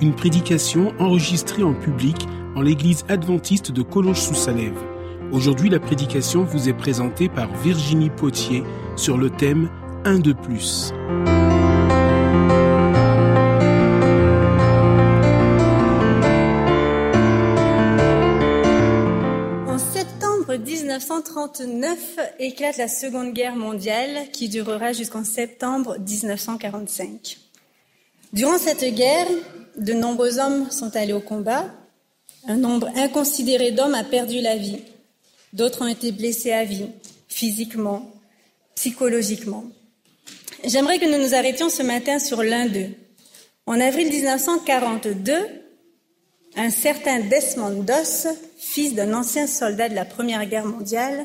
une prédication enregistrée en public en l'église adventiste de Collonges-sous-Salève. Aujourd'hui, la prédication vous est présentée par Virginie Potier sur le thème Un de plus. En septembre 1939 éclate la Seconde Guerre mondiale qui durera jusqu'en septembre 1945. Durant cette guerre, de nombreux hommes sont allés au combat. Un nombre inconsidéré d'hommes a perdu la vie. D'autres ont été blessés à vie, physiquement, psychologiquement. J'aimerais que nous nous arrêtions ce matin sur l'un d'eux. En avril 1942, un certain Desmond Doss, fils d'un ancien soldat de la Première Guerre mondiale,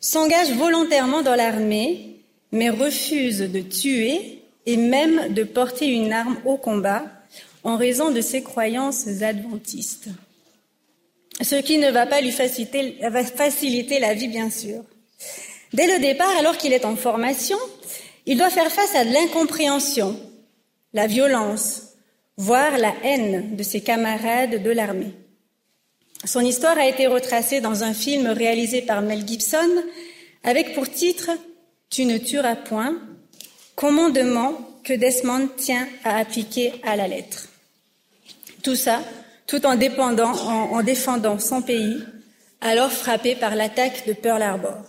s'engage volontairement dans l'armée, mais refuse de tuer et même de porter une arme au combat en raison de ses croyances adventistes. Ce qui ne va pas lui faciliter, la vie, bien sûr. Dès le départ, alors qu'il est en formation, il doit faire face à l'incompréhension, la violence, voire la haine de ses camarades de l'armée. Son histoire a été retracée dans un film réalisé par Mel Gibson avec pour titre Tu ne tueras point, commandement que Desmond tient à appliquer à la lettre. Tout ça tout en, en défendant son pays, alors frappé par l'attaque de Pearl Harbor.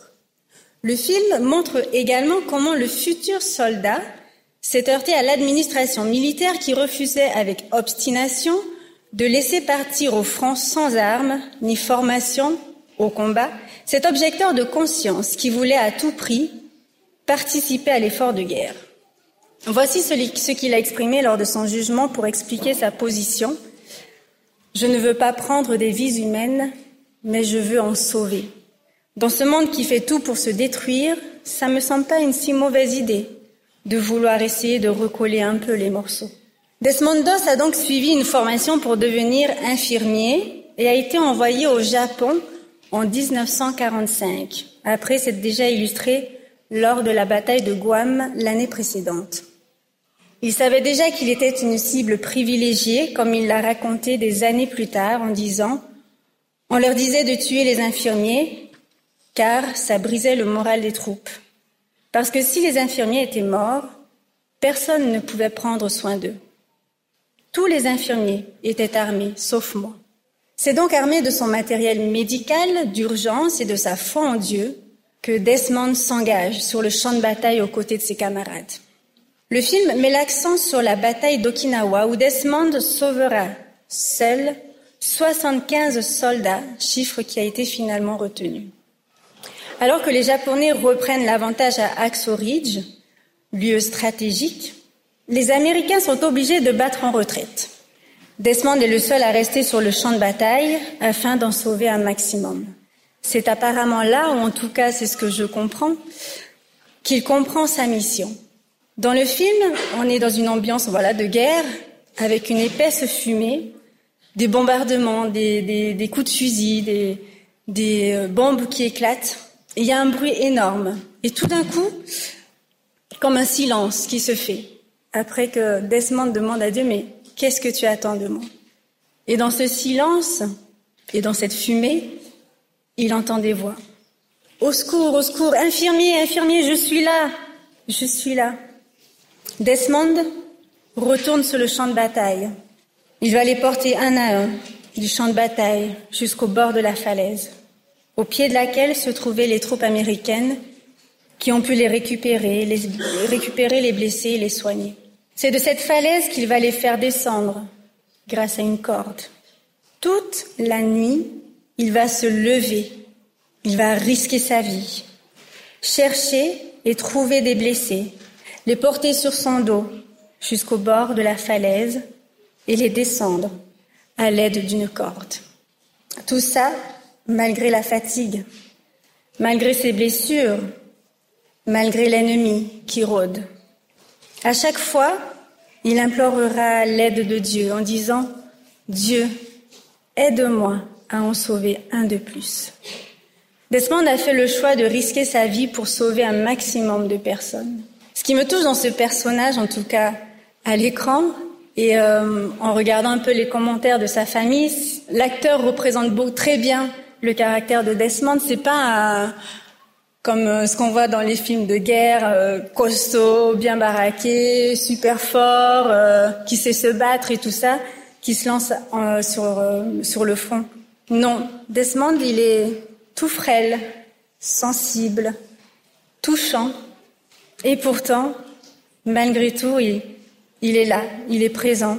Le film montre également comment le futur soldat s'est heurté à l'administration militaire qui refusait avec obstination de laisser partir au front sans armes ni formation au combat cet objecteur de conscience qui voulait à tout prix participer à l'effort de guerre. Voici ce qu'il a exprimé lors de son jugement pour expliquer sa position. Je ne veux pas prendre des vies humaines, mais je veux en sauver. Dans ce monde qui fait tout pour se détruire, ça me semble pas une si mauvaise idée de vouloir essayer de recoller un peu les morceaux. Desmond Doss a donc suivi une formation pour devenir infirmier et a été envoyé au Japon en 1945. Après s'être déjà illustré lors de la bataille de Guam l'année précédente. Il savait déjà qu'il était une cible privilégiée, comme il l'a raconté des années plus tard en disant On leur disait de tuer les infirmiers, car ça brisait le moral des troupes. Parce que si les infirmiers étaient morts, personne ne pouvait prendre soin d'eux. Tous les infirmiers étaient armés, sauf moi. C'est donc armé de son matériel médical d'urgence et de sa foi en Dieu que Desmond s'engage sur le champ de bataille aux côtés de ses camarades. Le film met l'accent sur la bataille d'Okinawa où Desmond sauvera seul 75 soldats, chiffre qui a été finalement retenu. Alors que les Japonais reprennent l'avantage à Axo Ridge, lieu stratégique, les Américains sont obligés de battre en retraite. Desmond est le seul à rester sur le champ de bataille afin d'en sauver un maximum. C'est apparemment là, ou en tout cas c'est ce que je comprends, qu'il comprend sa mission. Dans le film, on est dans une ambiance voilà, de guerre, avec une épaisse fumée, des bombardements, des, des, coups de fusil, des, des euh, bombes qui éclatent. Il y a un bruit énorme. Et tout d'un coup, comme un silence qui se fait, après que Desmond demande à Dieu, mais qu'est-ce que tu attends de moi? Et dans ce silence et dans cette fumée, il entend des voix. Au secours, au secours, infirmier, infirmier, je suis là, je suis là. Desmond retourne sur le champ de bataille. Il va les porter un à un du champ de bataille jusqu'au bord de la falaise, au pied de laquelle se trouvaient les troupes américaines qui ont pu les récupérer, les, récupérer les blessés et les soigner. C'est de cette falaise qu'il va les faire descendre grâce à une corde. Toute la nuit, il va se lever, il va risquer sa vie, chercher et trouver des blessés, les porter sur son dos jusqu'au bord de la falaise et les descendre, à l'aide d'une corde. Tout ça malgré la fatigue, malgré ses blessures, malgré l'ennemi qui rôde. À chaque fois, il implorera l'aide de Dieu en disant, Dieu, aide-moi à en sauver un de plus. Desmond a fait le choix de risquer sa vie pour sauver un maximum de personnes. Ce qui me touche dans ce personnage, en tout cas à l'écran, et euh, en regardant un peu les commentaires de sa famille, l'acteur représente beau, très bien le caractère de Desmond. C'est pas comme euh, ce qu'on voit dans les films de guerre, euh, costaud, bien baraqué, super fort, qui sait se battre et tout ça, qui se lance sur sur le front. Non, Desmond, il est tout frêle, sensible, touchant, et pourtant, malgré tout, il, est là, il est présent,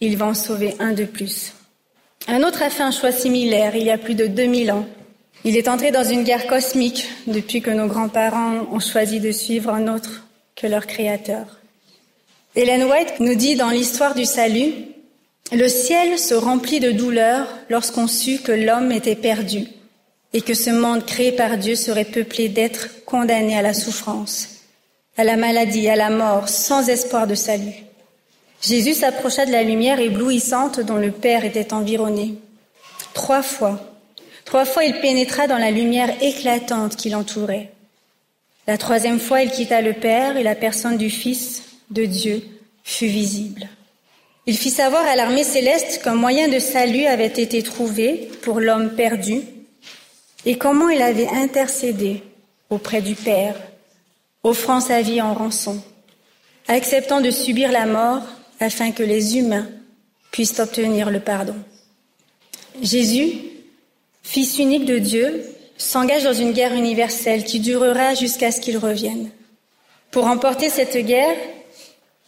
il va en sauver un de plus. Un autre a fait un choix similaire il y a plus de 2000 ans. Il est entré dans une guerre cosmique depuis que nos grands-parents ont choisi de suivre un autre que leur créateur. Hélène White nous dit dans l'histoire du salut, le ciel se remplit de douleur lorsqu'on sut que l'homme était perdu et que ce monde créé par Dieu serait peuplé d'êtres condamnés à la souffrance à la maladie, à la mort, sans espoir de salut. Jésus s'approcha de la lumière éblouissante dont le Père était environné. Trois fois, trois fois il pénétra dans la lumière éclatante qui l'entourait. La troisième fois, il quitta le Père et la personne du Fils de Dieu fut visible. Il fit savoir à l'armée céleste qu'un moyen de salut avait été trouvé pour l'homme perdu et comment il avait intercédé auprès du Père offrant sa vie en rançon, acceptant de subir la mort afin que les humains puissent obtenir le pardon. Jésus, Fils unique de Dieu, s'engage dans une guerre universelle qui durera jusqu'à ce qu'il revienne. Pour remporter cette guerre,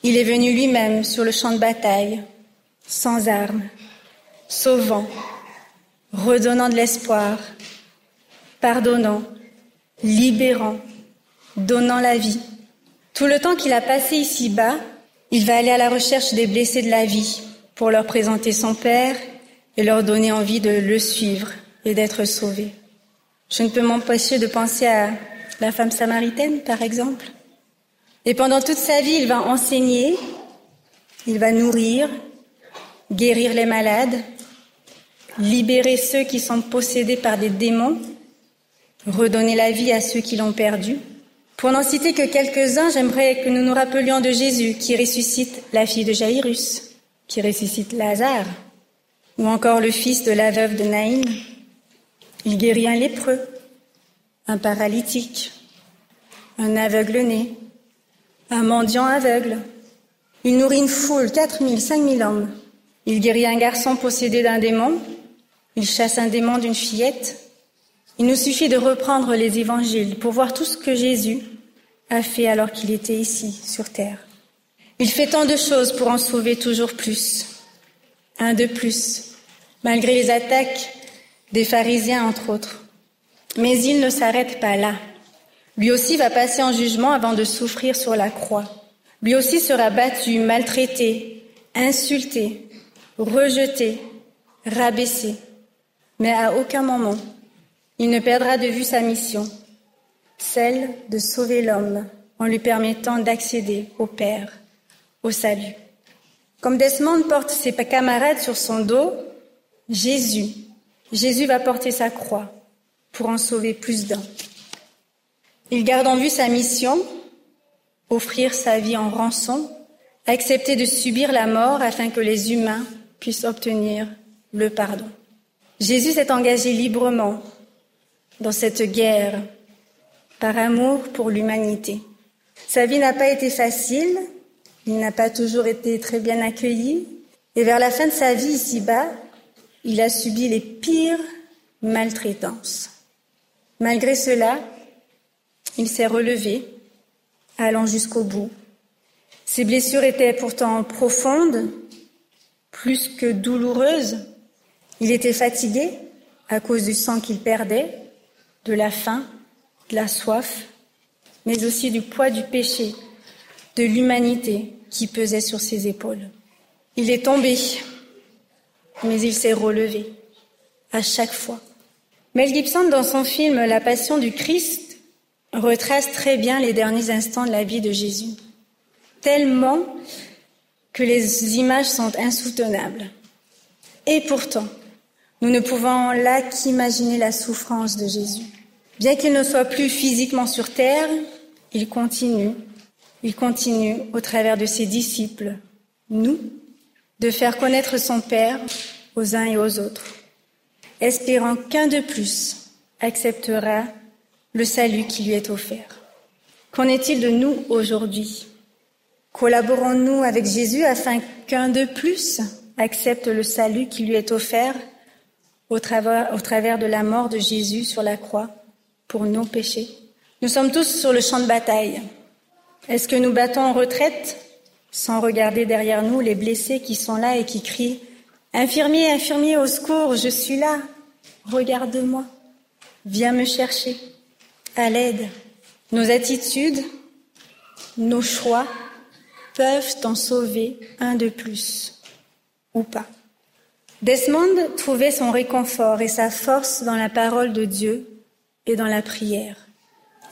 il est venu lui-même sur le champ de bataille, sans armes, sauvant, redonnant de l'espoir, pardonnant, libérant, donnant la vie. Tout le temps qu'il a passé ici-bas, il va aller à la recherche des blessés de la vie pour leur présenter son Père et leur donner envie de le suivre et d'être sauvés. Je ne peux m'empêcher de penser à la femme samaritaine, par exemple. Et pendant toute sa vie, il va enseigner, il va nourrir, guérir les malades, libérer ceux qui sont possédés par des démons, redonner la vie à ceux qui l'ont perdu. Pour n'en citer que quelques-uns, j'aimerais que nous nous rappelions de Jésus qui ressuscite la fille de Jairus, qui ressuscite Lazare, ou encore le fils de la veuve de Naïm. Il guérit un lépreux, un paralytique, un aveugle-né, un mendiant aveugle. Il nourrit une foule, quatre mille, cinq mille hommes. Il guérit un garçon possédé d'un démon. Il chasse un démon d'une fillette. Il nous suffit de reprendre les évangiles pour voir tout ce que Jésus a fait alors qu'il était ici, sur terre. Il fait tant de choses pour en sauver toujours plus. Un de plus, malgré les attaques des pharisiens, entre autres. Mais il ne s'arrête pas là. Lui aussi va passer en jugement avant de souffrir sur la croix. Lui aussi sera battu, maltraité, insulté, rejeté, rabaissé. Mais à aucun moment, il ne perdra de vue sa mission, celle de sauver l'homme en lui permettant d'accéder au Père, au salut. Comme Desmond porte ses camarades sur son dos, Jésus, Jésus va porter sa croix pour en sauver plus d'un. Il garde en vue sa mission, offrir sa vie en rançon, accepter de subir la mort afin que les humains puissent obtenir le pardon. Jésus s'est engagé librement dans cette guerre par amour pour l'humanité. Sa vie n'a pas été facile, il n'a pas toujours été très bien accueilli, et vers la fin de sa vie ici-bas, il a subi les pires maltraitances. Malgré cela, il s'est relevé, allant jusqu'au bout. Ses blessures étaient pourtant profondes, plus que douloureuses. Il était fatigué à cause du sang qu'il perdait, de la faim, de la soif, mais aussi du poids du péché, de l'humanité qui pesait sur ses épaules. Il est tombé, mais il s'est relevé à chaque fois. Mel Gibson, dans son film La Passion du Christ, retrace très bien les derniers instants de la vie de Jésus, tellement que les images sont insoutenables. Et pourtant, nous ne pouvons là qu'imaginer la souffrance de Jésus. Bien qu'il ne soit plus physiquement sur terre, il continue, il continue au travers de ses disciples, nous, de faire connaître son Père aux uns et aux autres, espérant qu'un de plus acceptera le salut qui lui est offert. Qu'en est-il de nous aujourd'hui? Collaborons-nous avec Jésus afin qu'un de plus accepte le salut qui lui est offert au travers, au travers de la mort de Jésus sur la croix pour nos péchés? Nous sommes tous sur le champ de bataille. Est-ce que nous battons en retraite sans regarder derrière nous les blessés qui sont là et qui crient Infirmier, infirmier, au secours, je suis là, regarde-moi, viens me chercher, à l'aide. Nos attitudes, nos choix peuvent en sauver un de plus, ou pas. Desmond trouvait son réconfort et sa force dans la parole de Dieu et dans la prière.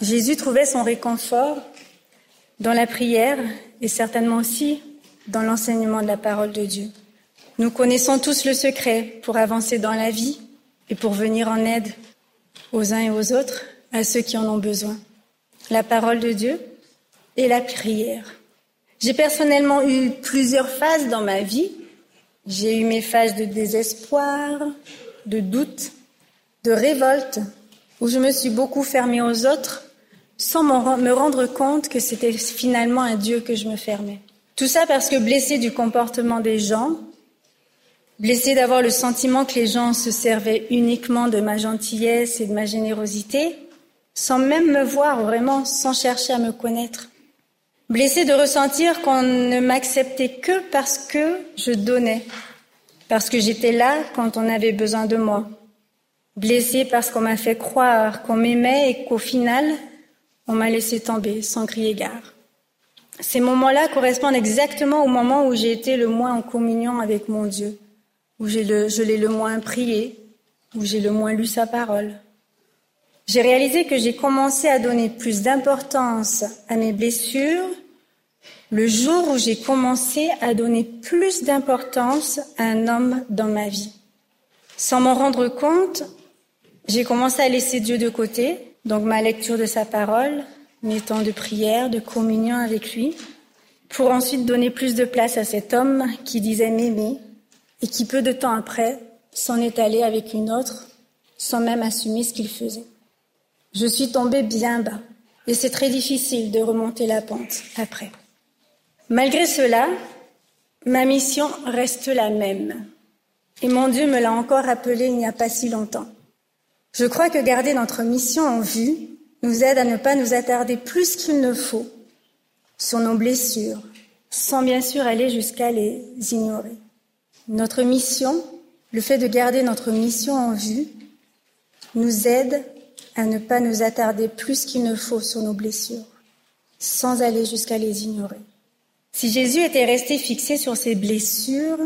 Jésus trouvait son réconfort dans la prière et certainement aussi dans l'enseignement de la parole de Dieu. Nous connaissons tous le secret pour avancer dans la vie et pour venir en aide aux uns et aux autres, à ceux qui en ont besoin. La parole de Dieu et la prière. J'ai personnellement eu plusieurs phases dans ma vie. J'ai eu mes phases de désespoir, de doute, de révolte, où je me suis beaucoup fermée aux autres sans me rendre compte que c'était finalement un Dieu que je me fermais. Tout ça parce que blessée du comportement des gens, blessée d'avoir le sentiment que les gens se servaient uniquement de ma gentillesse et de ma générosité, sans même me voir vraiment, sans chercher à me connaître. Blessée de ressentir qu'on ne m'acceptait que parce que je donnais, parce que j'étais là quand on avait besoin de moi. Blessée parce qu'on m'a fait croire qu'on m'aimait et qu'au final, on m'a laissé tomber sans crier gare. Ces moments-là correspondent exactement au moment où j'ai été le moins en communion avec mon Dieu, où je l'ai le moins prié, où j'ai le moins lu sa parole. J'ai réalisé que j'ai commencé à donner plus d'importance à mes blessures le jour où j'ai commencé à donner plus d'importance à un homme dans ma vie. Sans m'en rendre compte, j'ai commencé à laisser Dieu de côté donc ma lecture de sa parole, mes temps de prière, de communion avec lui, pour ensuite donner plus de place à cet homme qui disait m'aimer et qui peu de temps après s'en est allé avec une autre sans même assumer ce qu'il faisait. Je suis tombée bien bas et c'est très difficile de remonter la pente après. Malgré cela, ma mission reste la même. Et mon Dieu me l'a encore rappelé il n'y a pas si longtemps. Je crois que garder notre mission en vue nous aide à ne pas nous attarder plus qu'il ne faut sur nos blessures, sans bien sûr aller jusqu'à les ignorer. Notre mission, le fait de garder notre mission en vue, nous aide à ne pas nous attarder plus qu'il ne faut sur nos blessures, sans aller jusqu'à les ignorer. Si Jésus était resté fixé sur ses blessures,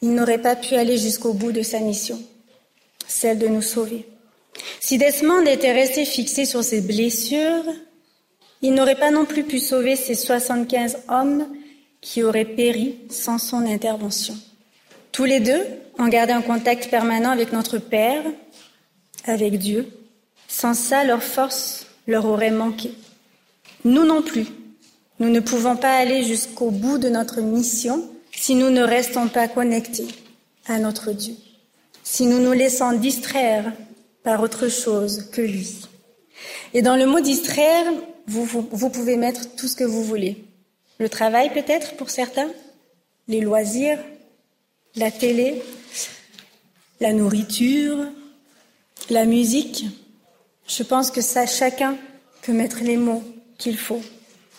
il n'aurait pas pu aller jusqu'au bout de sa mission, celle de nous sauver. Si Desmond était resté fixé sur ses blessures, il n'aurait pas non plus pu sauver ces 75 hommes qui auraient péri sans son intervention. Tous les deux ont gardé un contact permanent avec notre Père, avec Dieu. Sans ça, leur force leur aurait manqué. Nous non plus. Nous ne pouvons pas aller jusqu'au bout de notre mission si nous ne restons pas connectés à notre Dieu, si nous nous laissons distraire par autre chose que lui. Et dans le mot distraire, vous, pouvez mettre tout ce que vous voulez. Le travail peut-être pour certains, les loisirs, la télé, la nourriture, la musique? Je pense que ça, chacun peut mettre les mots qu'il faut.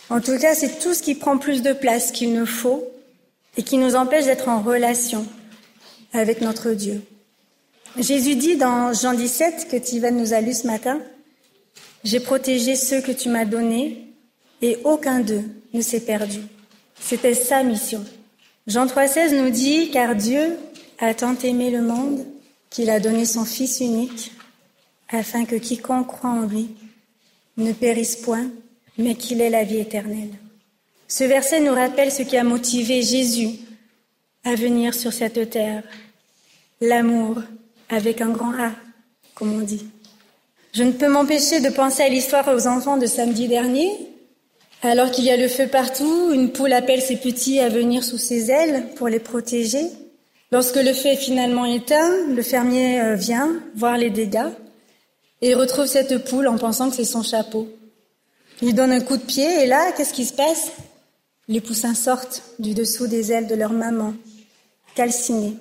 En tout cas, c'est tout ce qui prend plus de place qu'il ne faut et qui nous empêche d'être en relation avec notre Dieu. Jésus dit dans Jean 17 que Tiven nous a lu ce matin, J'ai protégé ceux que tu m'as donnés et aucun d'eux ne s'est perdu. C'était sa mission. Jean 3,16 nous dit, car Dieu a tant aimé le monde qu'il a donné son Fils unique, afin que quiconque croit en lui ne périsse point, mais qu'il ait la vie éternelle. Ce verset nous rappelle ce qui a motivé Jésus à venir sur cette terre, l'amour avec un grand A, comme on dit. Je ne peux m'empêcher de penser à l'histoire aux enfants de samedi dernier. Alors qu'il y a le feu partout, une poule appelle ses petits à venir sous ses ailes pour les protéger. Lorsque le feu est finalement éteint, le fermier euh, vient voir les dégâts et retrouve cette poule en pensant que c'est son chapeau. Il donne un coup de pied et là, qu'est-ce qui se passe? Les poussins sortent du dessous des ailes de leur maman, calcinées,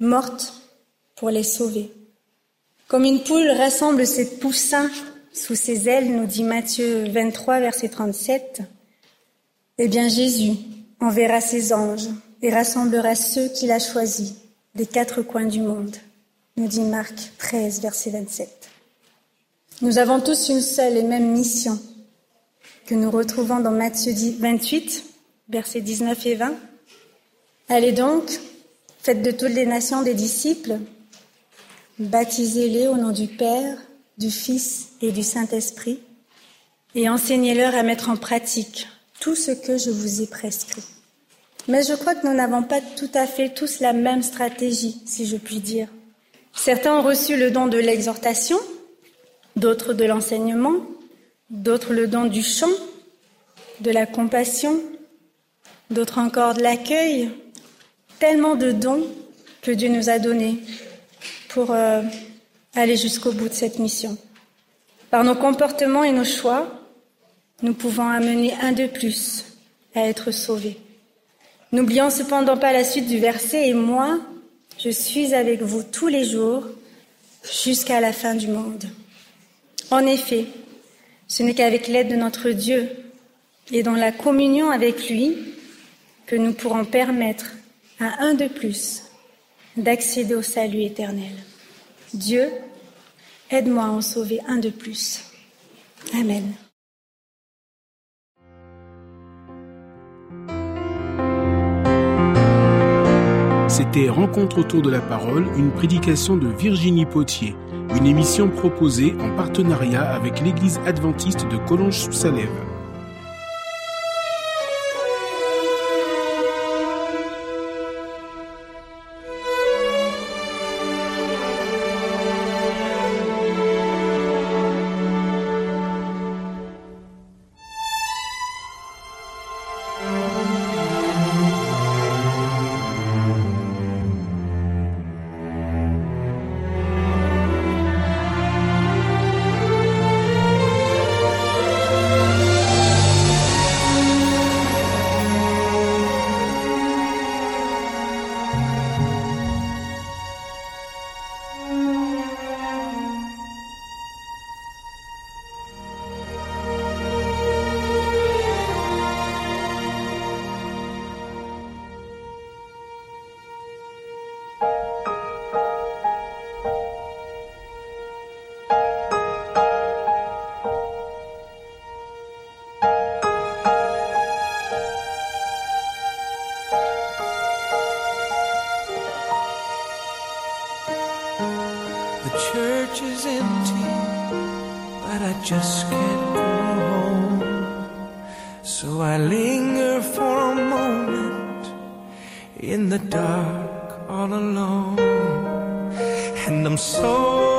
mortes pour les sauver. Comme une poule rassemble ses poussins sous ses ailes, nous dit Matthieu 23, verset 37, eh bien Jésus enverra ses anges et rassemblera ceux qu'il a choisis des quatre coins du monde, nous dit Marc 13, verset 27. Nous avons tous une seule et même mission que nous retrouvons dans Matthieu 28, versets 19 et 20. Allez donc, faites de toutes les nations des disciples, baptisez-les au nom du Père, du Fils et du Saint-Esprit, et enseignez-leur à mettre en pratique tout ce que je vous ai prescrit. Mais je crois que nous n'avons pas tout à fait tous la même stratégie, si je puis dire. Certains ont reçu le don de l'exhortation, d'autres de l'enseignement, d'autres le don du chant, de la compassion, d'autres encore de l'accueil. Tellement de dons que Dieu nous a donnés pour euh, aller jusqu'au bout de cette mission. Par nos comportements et nos choix, nous pouvons amener un de plus à être sauvés. N'oublions cependant pas la suite du verset, et moi, je suis avec vous tous les jours jusqu'à la fin du monde. En effet, ce n'est qu'avec l'aide de notre Dieu et dans la communion avec lui que nous pourrons permettre à un de plus d'accéder au salut éternel. Dieu, aide-moi à en sauver un de plus. Amen. C'était Rencontre autour de la parole, une prédication de Virginie Potier, une émission proposée en partenariat avec l'Église adventiste de Collonges-sous-Salève. In the dark all alone. And I'm so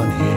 on him.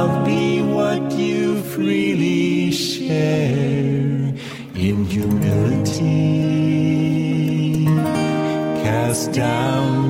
love be what you freely share in humility. Cast down